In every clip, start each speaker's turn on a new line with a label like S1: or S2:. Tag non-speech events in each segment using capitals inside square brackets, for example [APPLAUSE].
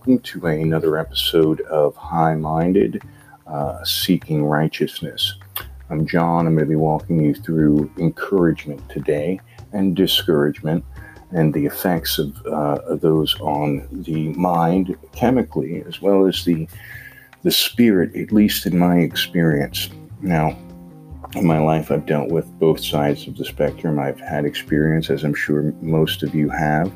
S1: Welcome, to another episode of High Minded uh, Seeking Righteousness. I'm John. I'm going to be walking you through encouragement today and discouragement and the effects of, uh, of those on the mind chemically as well as the, the spirit, at least in my experience. Now, in my life, I've dealt with both sides of the spectrum. I've had experience, as I'm sure most of you have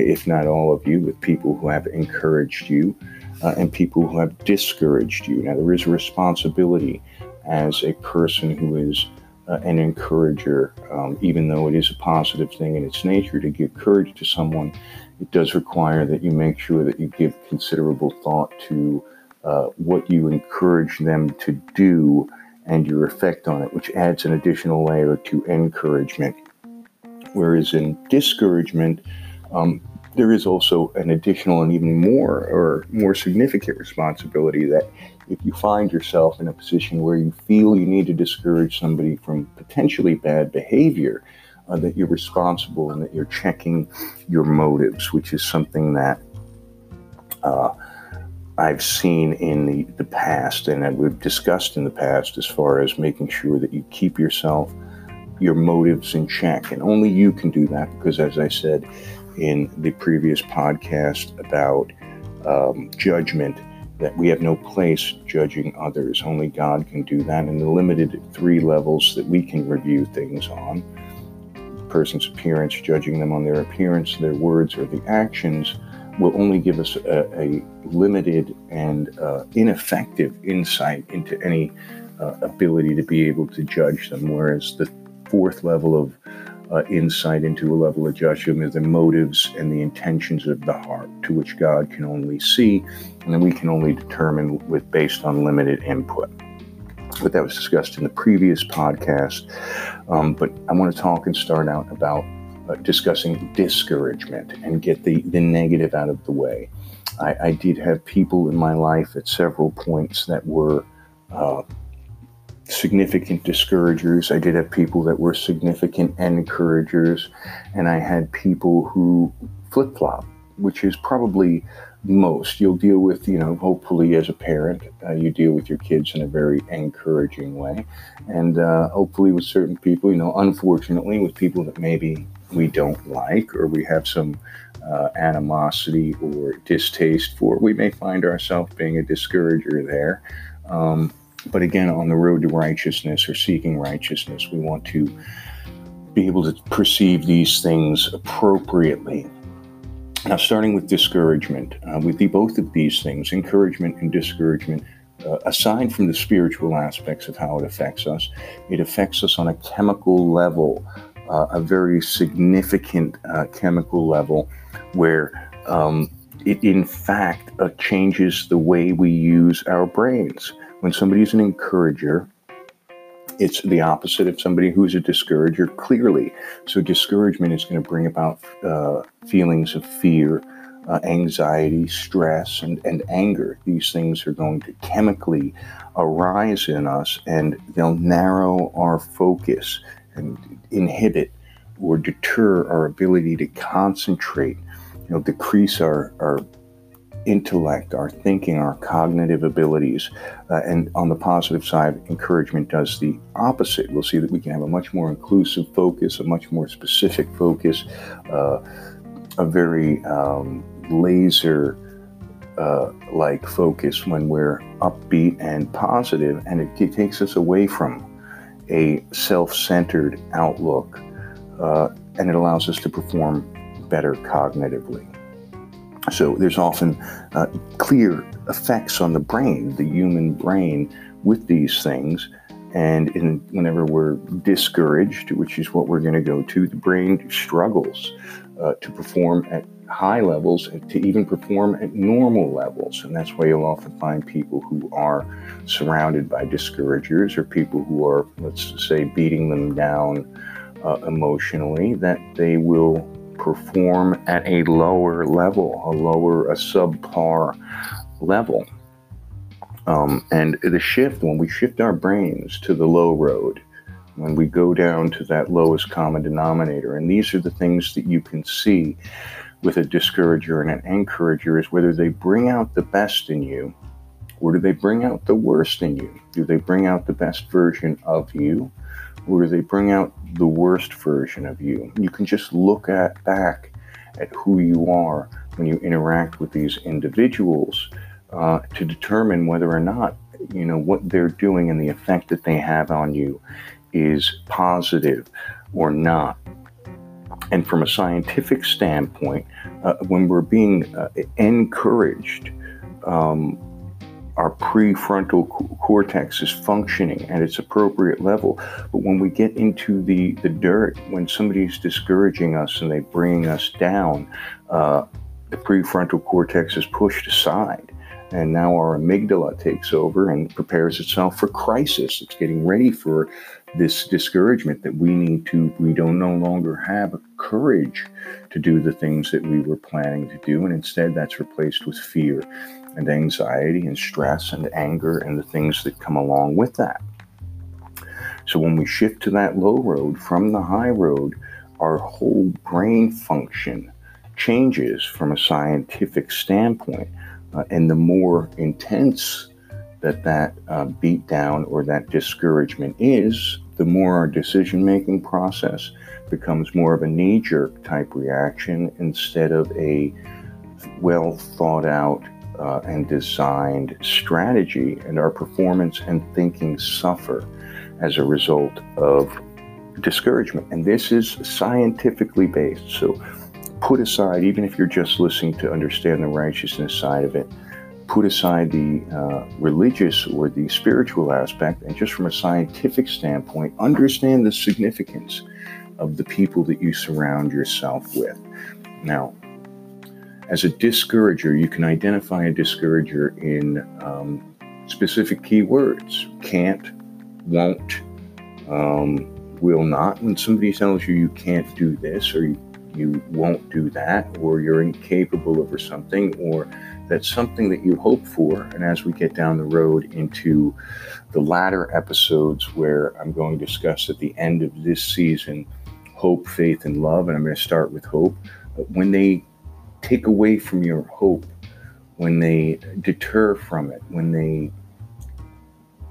S1: if not all of you, with people who have encouraged you uh, and people who have discouraged you. Now, there is a responsibility as a person who is uh, an encourager, um, even though it is a positive thing in its nature to give courage to someone, it does require that you make sure that you give considerable thought to uh, what you encourage them to do and your effect on it, which adds an additional layer to encouragement. Whereas in discouragement, um, there is also an additional and even more or more significant responsibility that if you find yourself in a position where you feel you need to discourage somebody from potentially bad behavior, uh, that you're responsible and that you're checking your motives, which is something that uh, I've seen in the, the past and that we've discussed in the past as far as making sure that you keep yourself, your motives in check. And only you can do that because, as I said, in the previous podcast about um, judgment that we have no place judging others. Only God can do that. And the limited three levels that we can review things on person's appearance, judging them on their appearance, their words, or the actions will only give us a, a limited and uh, ineffective insight into any uh, ability to be able to judge them. Whereas the fourth level of uh, insight into a level of judgment of the motives and the intentions of the heart, to which God can only see, and then we can only determine with based on limited input. But that was discussed in the previous podcast. Um, but I want to talk and start out about uh, discussing discouragement and get the, the negative out of the way. I, I did have people in my life at several points that were uh, significant discouragers. I did have people that were significant encouragers, and I had people who flip flop, which is probably most. You'll deal with, you know, hopefully as a parent, uh, you deal with your kids in a very encouraging way. And uh, hopefully with certain people, you know, unfortunately, with people that maybe we don't like or we have some uh, animosity or distaste for, we may find ourselves being a discourager there. Um, but again, on the road to righteousness or seeking righteousness, we want to be able to perceive these things appropriately. Now, starting with discouragement, uh, with the, both of these things, encouragement and discouragement, uh, aside from the spiritual aspects of how it affects us, it affects us on a chemical level, uh, a very significant uh, chemical level, where um, it in fact uh, changes the way we use our brains. When somebody's an encourager, it's the opposite of somebody who's a discourager, clearly. So, discouragement is going to bring about uh, feelings of fear, uh, anxiety, stress, and, and anger. These things are going to chemically arise in us and they'll narrow our focus and inhibit or deter our ability to concentrate, you know, decrease our, our intellect, our thinking, our cognitive abilities. Uh, and on the positive side, encouragement does the opposite. We'll see that we can have a much more inclusive focus, a much more specific focus, uh, a very um, laser uh, like focus when we're upbeat and positive, and it, it takes us away from a self centered outlook, uh, and it allows us to perform better cognitively. So there's often uh, clear effects on the brain, the human brain, with these things. And in, whenever we're discouraged, which is what we're going to go to, the brain struggles uh, to perform at high levels to even perform at normal levels. And that's why you'll often find people who are surrounded by discouragers or people who are, let's say, beating them down uh, emotionally, that they will perform at a lower level, a lower, a subpar level. Um, and the shift, when we shift our brains to the low road, when we go down to that lowest common denominator, and these are the things that you can see with a discourager and an encourager is whether they bring out the best in you or do they bring out the worst in you? Do they bring out the best version of you do they bring out the worst version of you? You can just look at back at who you are when you interact with these individuals uh, to determine whether or not you know what they're doing and the effect that they have on you is positive or not. And from a scientific standpoint, uh, when we're being uh, encouraged, um, our prefrontal cortex is functioning at its appropriate level. But when we get into the, the dirt, when somebody's discouraging us and they bring us down, uh, the prefrontal cortex is pushed aside. And now our amygdala takes over and prepares itself for crisis. It's getting ready for this discouragement that we need to, we don't no longer have courage to do the things that we were planning to do. And instead, that's replaced with fear and anxiety and stress and anger and the things that come along with that. So when we shift to that low road from the high road, our whole brain function changes from a scientific standpoint. Uh, and the more intense that that uh, beat down or that discouragement is, the more our decision making process becomes more of a knee jerk type reaction instead of a well thought out uh, and designed strategy. And our performance and thinking suffer as a result of discouragement. And this is scientifically based. So put aside, even if you're just listening to understand the righteousness side of it, put aside the uh, religious or the spiritual aspect, and just from a scientific standpoint, understand the significance of the people that you surround yourself with. Now, as a discourager, you can identify a discourager in um, specific keywords can't, won't, um, will not. When somebody tells you you can't do this or you, you won't do that, or you're incapable of something, or that's something that you hope for. And as we get down the road into the latter episodes, where I'm going to discuss at the end of this season hope, faith, and love, and I'm going to start with hope. When they take away from your hope, when they deter from it, when they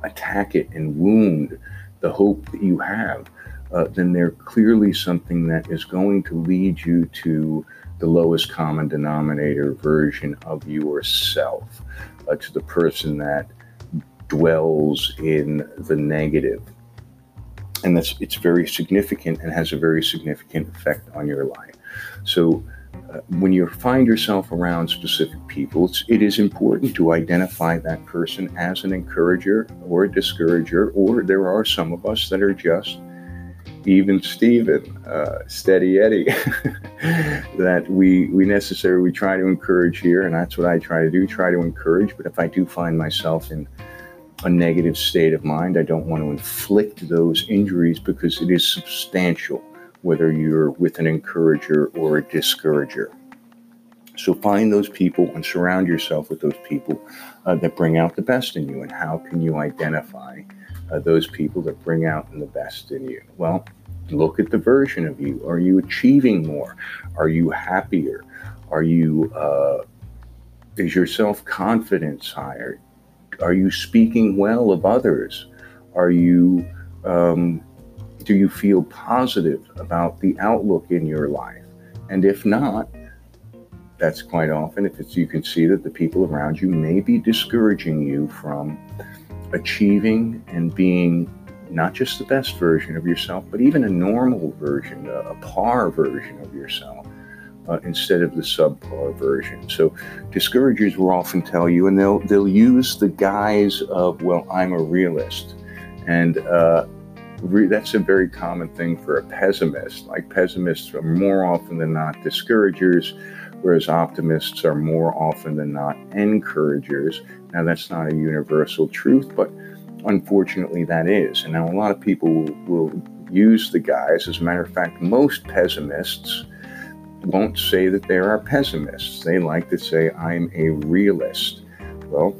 S1: attack it and wound the hope that you have, uh, then they're clearly something that is going to lead you to the lowest common denominator version of yourself, uh, to the person that dwells in the negative. And that's it's very significant and has a very significant effect on your life. So when you find yourself around specific people, it is important to identify that person as an encourager or a discourager, or there are some of us that are just even Steven, uh, steady Eddie, [LAUGHS] that we we necessarily we try to encourage here, and that's what I try to do, try to encourage. But if I do find myself in a negative state of mind, I don't want to inflict those injuries because it is substantial, whether you're with an encourager or a discourager. So find those people and surround yourself with those people uh, that bring out the best in you. And how can you identify uh, those people that bring out the best in you? Well, look at the version of you. Are you achieving more? Are you happier? Are you, uh, is your self confidence higher? Are you speaking well of others? Are you, um, do you feel positive about the outlook in your life? And if not, that's quite often if it's you can see that the people around you may be discouraging you from achieving and being not just the best version of yourself, but even a normal version, a, par version of yourself. Uh, instead of the subpar version. So discouragers will often tell you, and they'll they'll use the guise of, well, I'm a realist, and uh, re- that's a very common thing for a pessimist. Like pessimists are more often than not discouragers, whereas optimists are more often than not encouragers. Now that's not a universal truth, but unfortunately, that is. And now a lot of people will, will use the guise. As a matter of fact, most pessimists won't say that they are pessimists. They like to say, I'm a realist. Well,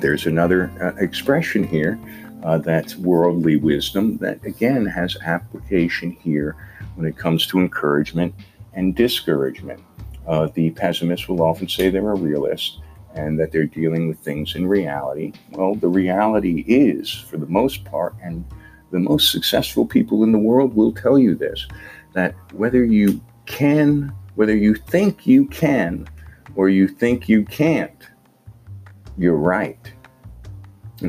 S1: there's another uh, expression here uh, that's worldly wisdom that again has application here when it comes to encouragement and discouragement. Uh, the pessimist will often say they're a realist and that they're dealing with things in reality. Well, the reality is, for the most part, and the most successful people in the world will tell you this that whether you can, whether you think you can, or you think you can't, you're right.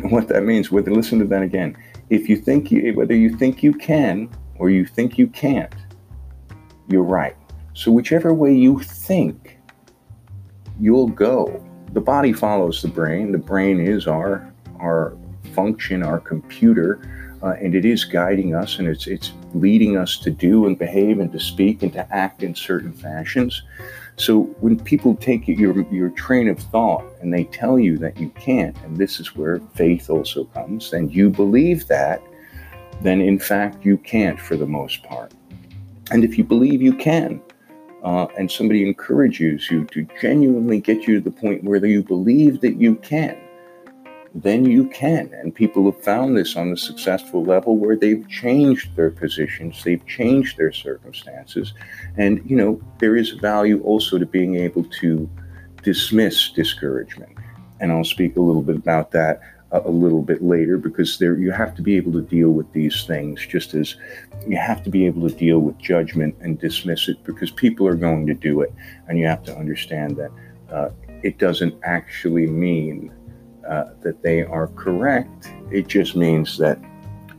S1: What that means, whether listen to that again. If you think you, whether you think you can or you think you can't, you're right. So whichever way you think, you'll go. The body follows the brain. The brain is our our function, our computer, uh, and it is guiding us, and it's it's leading us to do and behave and to speak and to act in certain fashions. So when people take your your train of thought and they tell you that you can't, and this is where faith also comes, and you believe that, then in fact you can't for the most part. And if you believe you can, uh, and somebody encourages you to genuinely get you to the point where you believe that you can, then you can. And people have found this on the successful level where they've changed their positions, they've changed their circumstances. And, you know, there is value also to being able to dismiss discouragement. And I'll speak a little bit about that a little bit later because there you have to be able to deal with these things just as you have to be able to deal with judgment and dismiss it because people are going to do it and you have to understand that uh, it doesn't actually mean uh, that they are correct. It just means that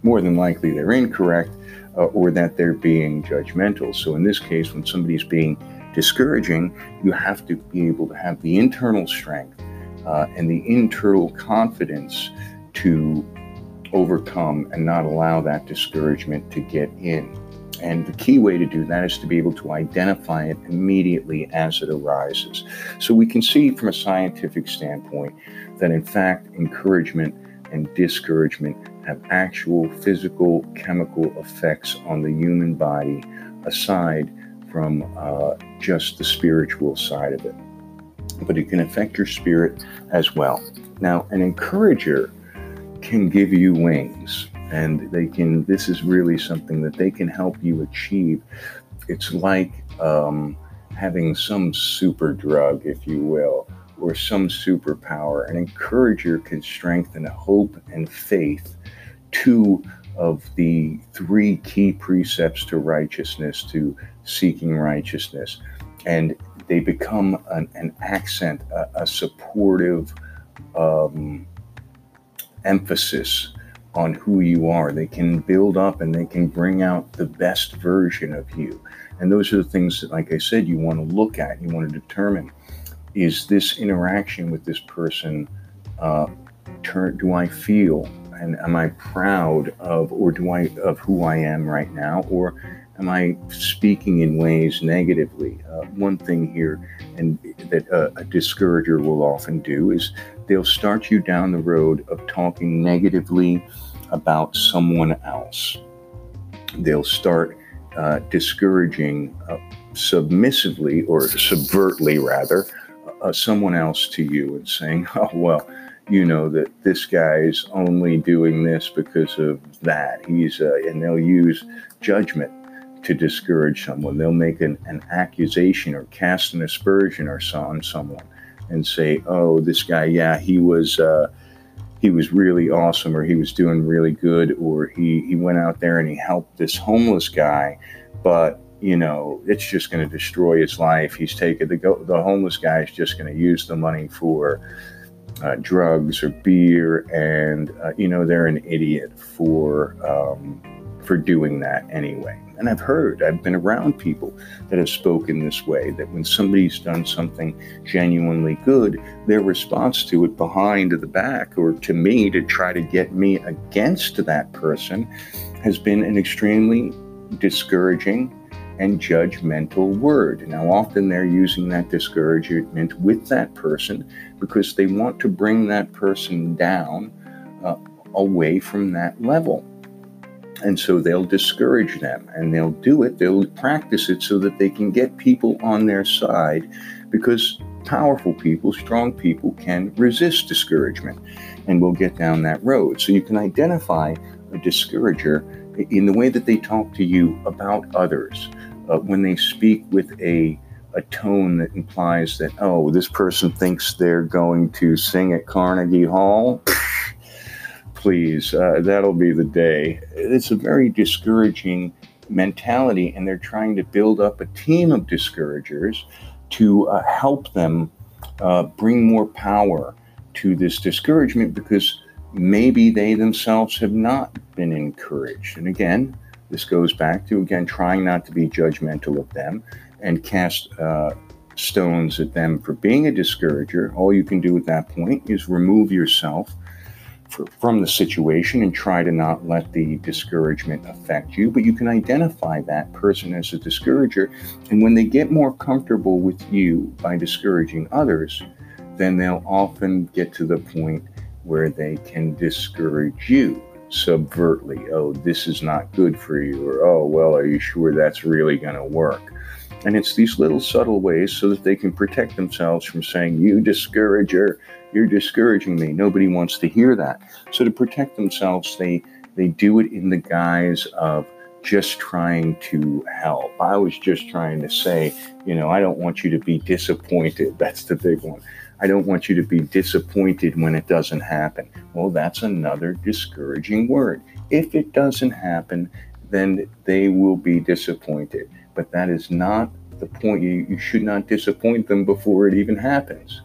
S1: more than likely they're incorrect uh, or that they're being judgmental. So, in this case, when somebody's being discouraging, you have to be able to have the internal strength uh, and the internal confidence to overcome and not allow that discouragement to get in. And the key way to do that is to be able to identify it immediately as it arises. So we can see from a scientific standpoint that, in fact, encouragement and discouragement have actual physical, chemical effects on the human body aside from uh, just the spiritual side of it. But it can affect your spirit as well. Now, an encourager can give you wings and they can this is really something that they can help you achieve it's like um, having some super drug if you will or some superpower an encourager can strengthen hope and faith two of the three key precepts to righteousness to seeking righteousness and they become an, an accent a, a supportive um, emphasis on who you are. They can build up and they can bring out the best version of you. And those are the things that, like I said, you want to look at. You want to determine is this interaction with this person, uh, turn, do I feel and am I proud of, or do I, of who I am right now? Or am I speaking in ways negatively? Uh, one thing here, and that uh, a discourager will often do, is they'll start you down the road of talking negatively about someone else. They'll start uh, discouraging uh, submissively or subvertly, rather, uh, someone else to you and saying, [LAUGHS] oh, well, you know that this guy's only doing this because of that. He's, uh, and they'll use judgment to discourage someone. They'll make an, an accusation or cast an aspersion or so on someone and say, "Oh, this guy, yeah, he was uh, he was really awesome, or he was doing really good, or he he went out there and he helped this homeless guy, but." You know, it's just going to destroy his life. He's taking the the homeless guy is just going to use the money for uh, drugs or beer, and uh, you know they're an idiot for um, for doing that anyway. And I've heard, I've been around people that have spoken this way that when somebody's done something genuinely good, their response to it behind the back or to me to try to get me against that person has been an extremely discouraging and judgmental word. Now, often they're using that discouragement with that person because they want to bring that person down uh, away from that level. And so they'll discourage them and they'll do it, they'll practice it so that they can get people on their side because powerful people, strong people can resist discouragement. And we'll get down that road. So you can identify a discourager in the way that they talk to you about others. Uh, when they speak with a a tone that implies that, oh, this person thinks they're going to sing at Carnegie Hall. [LAUGHS] Please, uh, that'll be the day. It's a very discouraging mentality, and they're trying to build up a team of discouragers to uh, help them uh, bring more power to this discouragement because maybe they themselves have not been encouraged. And again, this goes back to, again, trying not to be judgmental of them and cast uh, stones at them for being a discourager. All you can do at that point is remove yourself for, from the situation and try to not let the discouragement affect you. But you can identify that person as a discourager. And when they get more comfortable with you by discouraging others, then they'll often get to the point where they can discourage you subvertly. Oh, this is not good for you. Or, oh, well, are you sure that's really going to work? And it's these little subtle ways so that they can protect themselves from saying, You discourager, you're discouraging me. Nobody wants to hear that. So to protect themselves, they they do it in the guise of just trying to help. I was just trying to say, you know, I don't want you to be disappointed. That's the big one. I don't want you to be disappointed when it doesn't happen. Well, that's another discouraging word. If it doesn't happen, then they will be disappointed. But that is not the point. You, you should not disappoint them before it even happens.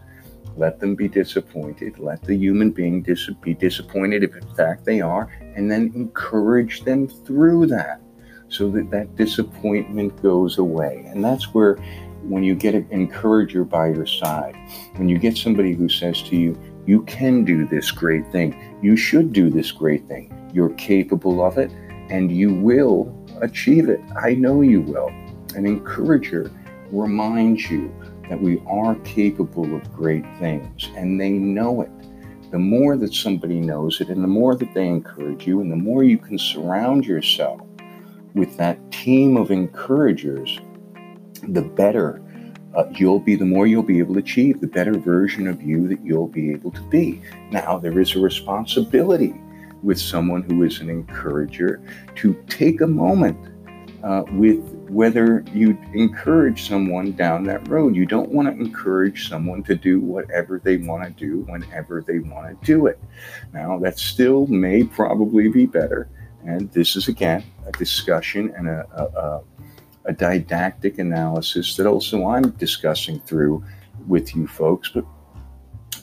S1: Let them be disappointed. Let the human being dis- be disappointed if, in fact, they are, and then encourage them through that so that that disappointment goes away. And that's where, when you get an encourager by your side, when you get somebody who says to you, you can do this great thing, you should do this great thing, you're capable of it, and you will achieve it. I know you will. An encourager reminds you that we are capable of great things, and they know it. The more that somebody knows it, and the more that they encourage you, and the more you can surround yourself with that team of encouragers, the better uh, you'll be, the more you'll be able to achieve, the better version of you that you'll be able to be. Now, there is a responsibility with someone who is an encourager to take a moment uh, with whether you encourage someone down that road. You don't want to encourage someone to do whatever they want to do whenever they want to do it. Now, that still may probably be better. And this is, again, a discussion and a, a, a didactic analysis that also I'm discussing through with you folks. But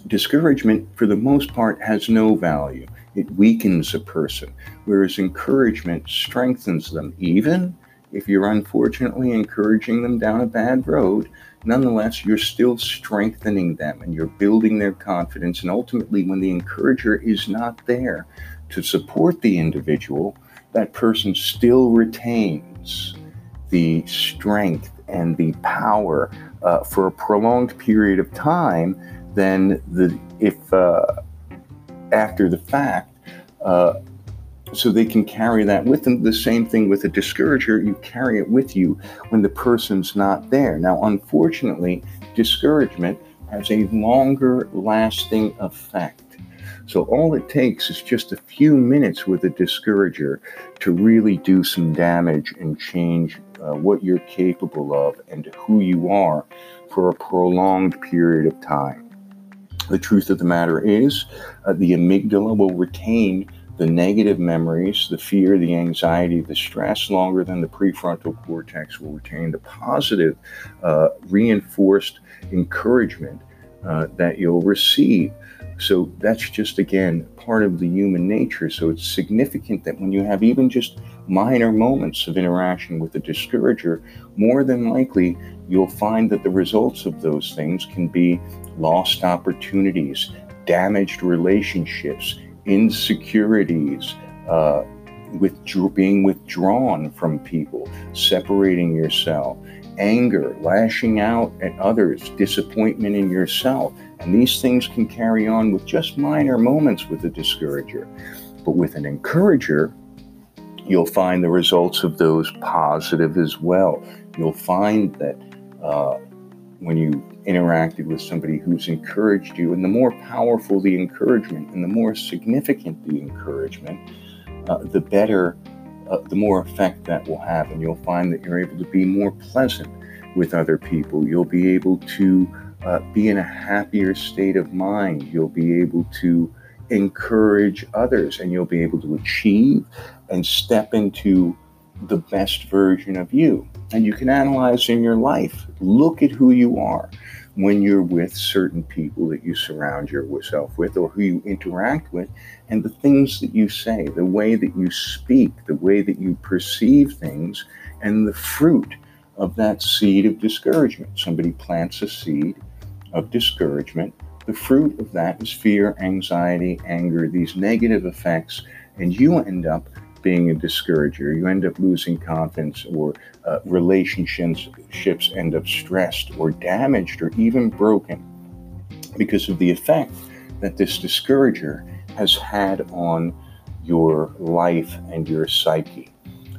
S1: discouragement, for the most part, has no value. It weakens a person, whereas encouragement strengthens them, even if you're unfortunately encouraging them down a bad road, nonetheless, you're still strengthening them and you're building their confidence. And ultimately, when the encourager is not there to support the individual, that person still retains the strength and the power uh, for a prolonged period of time than the if uh, after the fact uh, so they can carry that with them. The same thing with a discourager, you carry it with you when the person's not there. Now, unfortunately, discouragement has a longer lasting effect. So, all it takes is just a few minutes with a discourager to really do some damage and change uh, what you're capable of and who you are for a prolonged period of time. The truth of the matter is, uh, the amygdala will retain the negative memories, the fear, the anxiety, the stress longer than the prefrontal cortex will retain the positive, uh, reinforced encouragement uh, that you'll receive. So that's just, again, part of the human nature. So it's significant that when you have even just minor moments of interaction with a discourager, more than likely you'll find that the results of those things can be lost opportunities, damaged relationships, insecurities, uh, withdraw, being withdrawn from people, separating yourself, anger, lashing out at others, disappointment in yourself. And these things can carry on with just minor moments with a discourager. But with an encourager, you'll find the results of those positive as well. You'll find that uh, when you interacted with somebody who's encouraged you, and the more powerful the encouragement and the more significant the encouragement, uh, the better, uh, the more effect that will have. And you'll find that you're able to be more pleasant, with other people. You'll be able to uh, be in a happier state of mind. You'll be able to encourage others and you'll be able to achieve and step into the best version of you. And you can analyze in your life. Look at who you are when you're with certain people that you surround yourself with or who you interact with, and the things that you say, the way that you speak, the way that you perceive things, and the fruit of that seed of discouragement. Somebody plants a seed of discouragement. The fruit of that is fear, anxiety, anger, these negative effects, and you end up being a discourager. You end up losing confidence, or uh, relationships end up stressed, or damaged, or even broken because of the effect that this discourager has had on your life and your psyche.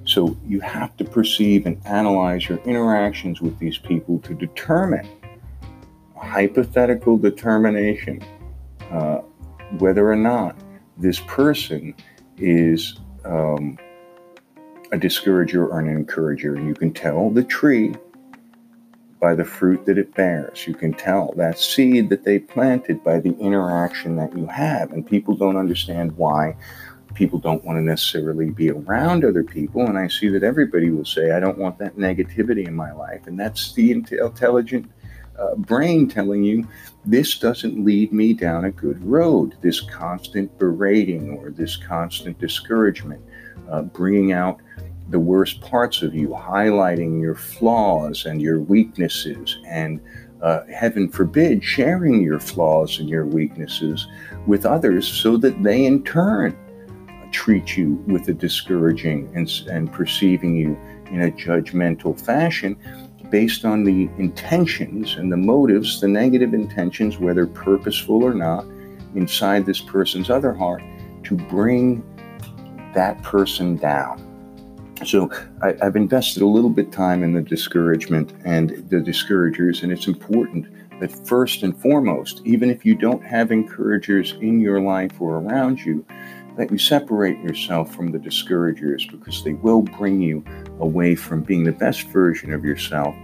S1: So you have to perceive and analyze your interactions with these people to determine hypothetical determination uh, whether or not this person is um, a discourager or an encourager. And you can tell the tree by the fruit that it bears. You can tell that seed that they planted by the interaction that you have. And people don't understand why people don't want to necessarily be around other people. And I see that everybody will say, I don't want that negativity in my life. And that's the intelligent uh, brain telling you this doesn't lead me down a good road. This constant berating or this constant discouragement, uh, bringing out the worst parts of you, highlighting your flaws and your weaknesses, and uh, heaven forbid, sharing your flaws and your weaknesses with others so that they in turn treat you with a discouraging and, and perceiving you in a judgmental fashion based on the intentions and the motives, the negative intentions, whether purposeful or not, inside this person's other heart to bring that person down. So I, have invested a little bit time in the discouragement and the discouragers, and it's important that first and foremost, even if you don't have encouragers in your life or around you, that you separate yourself from the discouragers because they will bring you away from being the best version of yourself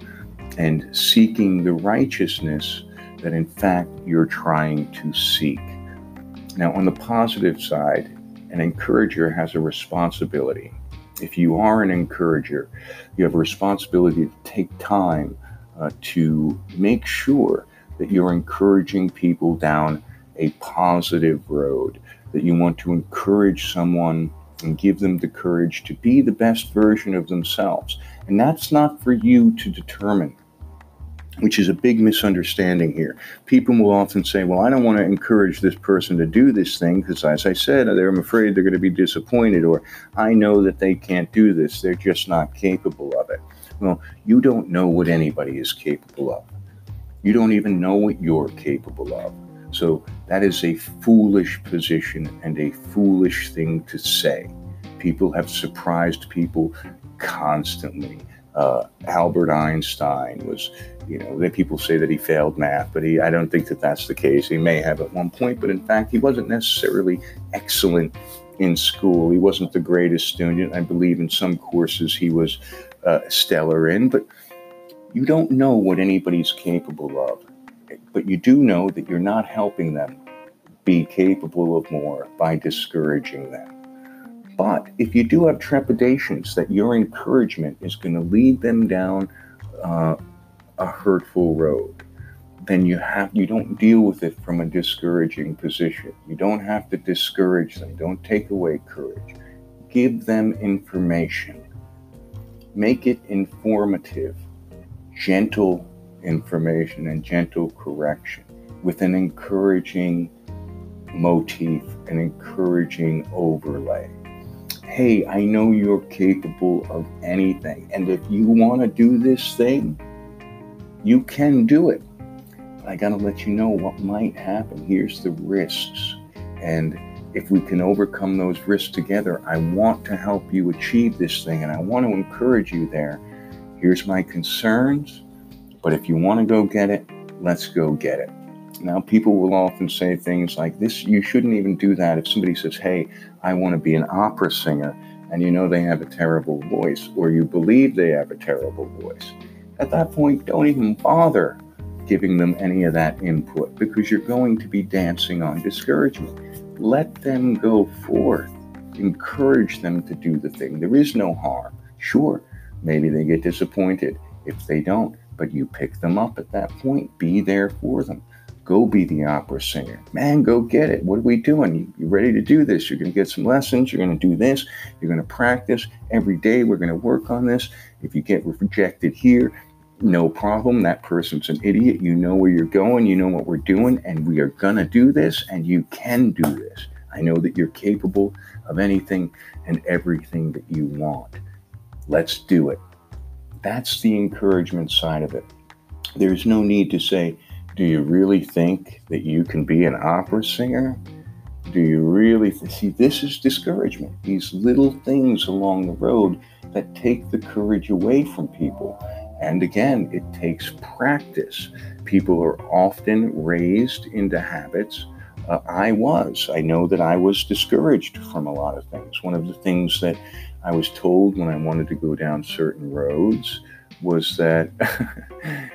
S1: and seeking the righteousness that in fact you're trying to seek. Now, on the positive side, an encourager has a responsibility. If you are an encourager, you have a responsibility to take time uh, to make sure that you're encouraging people down a positive road, that you want to encourage someone and give them the courage to be the best version of themselves. And that's not for you to determine, which is a big misunderstanding here. People will often say, Well, I don't want to encourage this person to do this thing because, as I said, I'm afraid they're going to be disappointed, or I know that they can't do this. They're just not capable of it. Well, you don't know what anybody is capable of. You don't even know what you're capable of. So that is a foolish position and a foolish thing to say. People have surprised people constantly. Uh, Albert Einstein was, you know, that people say that he failed math, but he, I don't think that that's the case. He may have at one point, but in fact, he wasn't necessarily excellent in school. He wasn't the greatest student. I believe in some courses he was uh, stellar in, but you don't know what anybody's capable of but you do know that you're not helping them be capable of more by discouraging them. But if you do have trepidations that your encouragement is going to lead them down uh, a hurtful road, then you have you don't deal with it from a discouraging position. You don't have to discourage them. Don't take away courage. Give them information. Make it informative, gentle information and gentle correction with an encouraging motif, an encouraging overlay. Hey, I know you're capable of anything. And if you want to do this thing, you can do it. But I got to let you know what might happen. Here's the risks. And if we can overcome those risks together, I want to help you achieve this thing and I want to encourage you there. Here's my concerns. But if you want to go get it, let's go get it. Now, people will often say things like this you shouldn't even do that if somebody says, Hey, I want to be an opera singer, and you know they have a terrible voice, or you believe they have a terrible voice. at that point, don't even bother giving them any of that input because you're going to be dancing on discouragement. Let them go forth. Encourage them to do the thing. There is no harm. Sure, maybe they get disappointed if they don't, but you pick them up at that point. Be there for them. Go be the opera singer. Man, go get it. What are we doing? You, ready to do this? You're going to get some lessons. You're going to do this. You're going to practice every day. We're going to work on this. If you get rejected here, no problem. That person's an idiot. You know where you're going. You know what we're doing. And we are going to do this. And you can do this. I know that you're capable of anything and everything that you want. Let's do it. That's the encouragement side of it. There's no need to say, do you really think that you can be an opera singer? Do you really th- see this is discouragement? These little things along the road that take the courage away from people. And again, it takes practice. People are often raised into habits. Uh, I was. I know that I was discouraged from a lot of things. One of the things that I was told when I wanted to go down certain roads was that,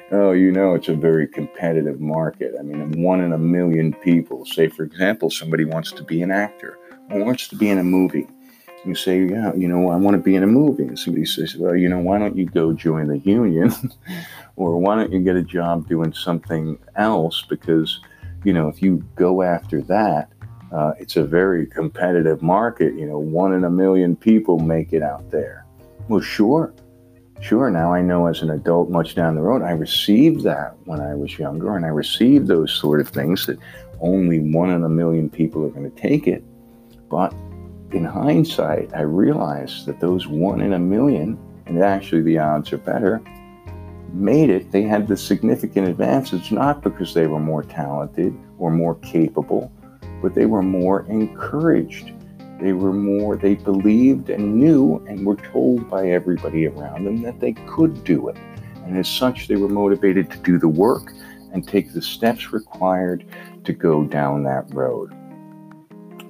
S1: [LAUGHS] oh, you know, it's a very competitive market. I mean, one in a million people, say, for example, somebody wants to be an actor or wants to be in a movie. You say, yeah, you know, I want to be in a movie. And somebody says, well, you know, why don't you go join the union? [LAUGHS] or why don't you get a job doing something else? Because, you know, if you go after that, uh, it's a very competitive market. You know, one in a million people make it out there. Well, sure. Sure, now I know as an adult, much down the road, I received that when I was younger, and I received those sort of things that only one in a million people are going to take it. But in hindsight, I realized that those one in a million, and actually the odds are better, made it. They had the significant advances not because they were more talented or more capable, but they were more encouraged they were more, they believed and knew and were told by everybody around them that they could do it. And as such, they were motivated to do the work and take the steps required to go down that road.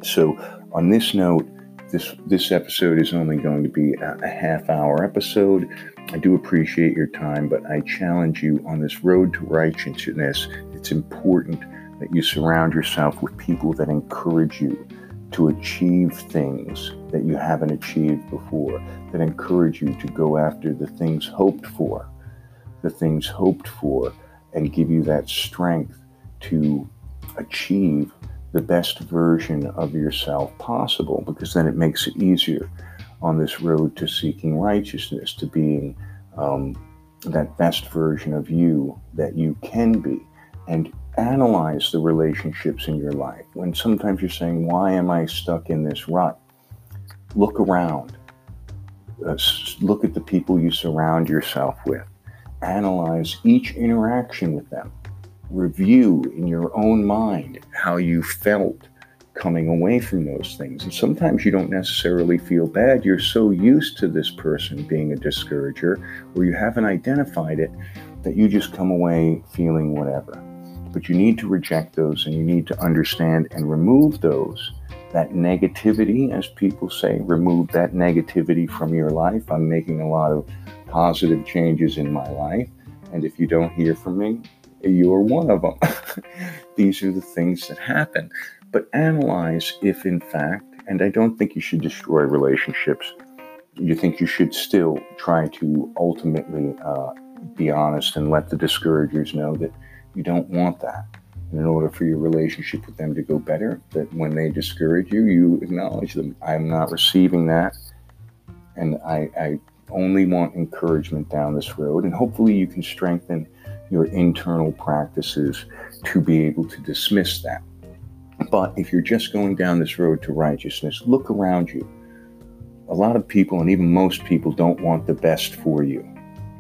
S1: So, on this note, this this episode is only going to be a, a half hour episode. I do appreciate your time, but I challenge you on this road to righteousness. It's important that you surround yourself with people that encourage you, to achieve things that you haven't achieved before, that encourage you to go after the things hoped for, the things hoped for, and give you that strength to achieve the best version of yourself possible, because then it makes it easier on this road to seeking righteousness, to being um, that best version of you that you can be. And analyze the relationships in your life. When sometimes you're saying, Why am I stuck in this rut? Look around. Uh, look at the people you surround yourself with. Analyze each interaction with them. Review in your own mind how you felt coming away from those things. And sometimes you don't necessarily feel bad. You're so used to this person being a discourager, or you haven't identified it, that you just come away feeling whatever. But you need to reject those and you need to understand and remove those. That negativity, as people say, remove that negativity from your life. I'm making a lot of positive changes in my life. And if you don't hear from me, you're one of them. [LAUGHS] These are the things that happen. But analyze if, in fact, and I don't think you should destroy relationships. You think you should still try to ultimately uh, be honest and let the discouragers know that you don't want that. And in order for your relationship with them to go better, that when they discourage you, you acknowledge them. I'm not receiving that. And I, I only want encouragement down this road. And hopefully, you can strengthen your internal practices to be able to dismiss that. But if you're just going down this road to righteousness, look around you. A lot of people, and even most people, don't want the best for you.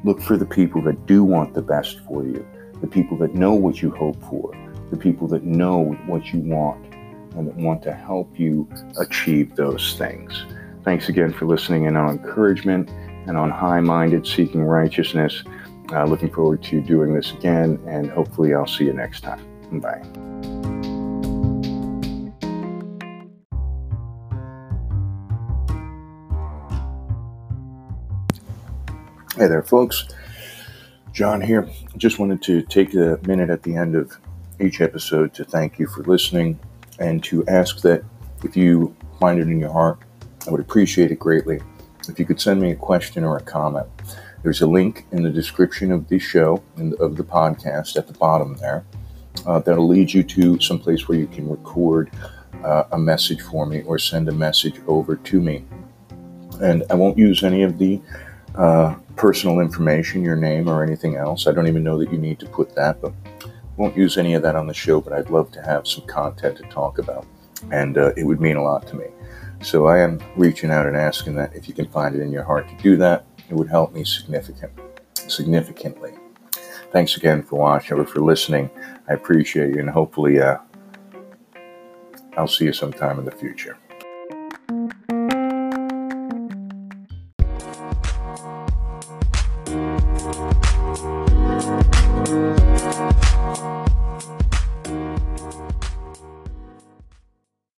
S1: Look for the people that do want the best for you the people that know what you hope for, the people that know what you want, and that want to help you achieve those things. Thanks again for listening in on encouragement and on high minded seeking righteousness. Uh, looking forward to doing this again, and hopefully, I'll see you next time. Bye. Hey there, folks. John here. Just wanted to take a minute at the end of each episode to thank you for listening and to ask that if you find it in your heart, I would appreciate it greatly if you could send me a question or a comment. There's a link in the description of the show and of the podcast at the bottom there uh, that'll lead you to some place where you can record uh, a message for me or send a message over to me. And I won't use any of the uh, personal information, your name, or anything else. I don't even know that you need to put that, but won't use any of that on the show. But I'd love to have some content to talk about, and uh, it would mean a lot to me. So I am reaching out and asking that if you can find it in your heart to do that, it would help me significant, significantly. Thanks again for watching or for listening. I appreciate you, and hopefully, uh, I'll see you sometime in the future.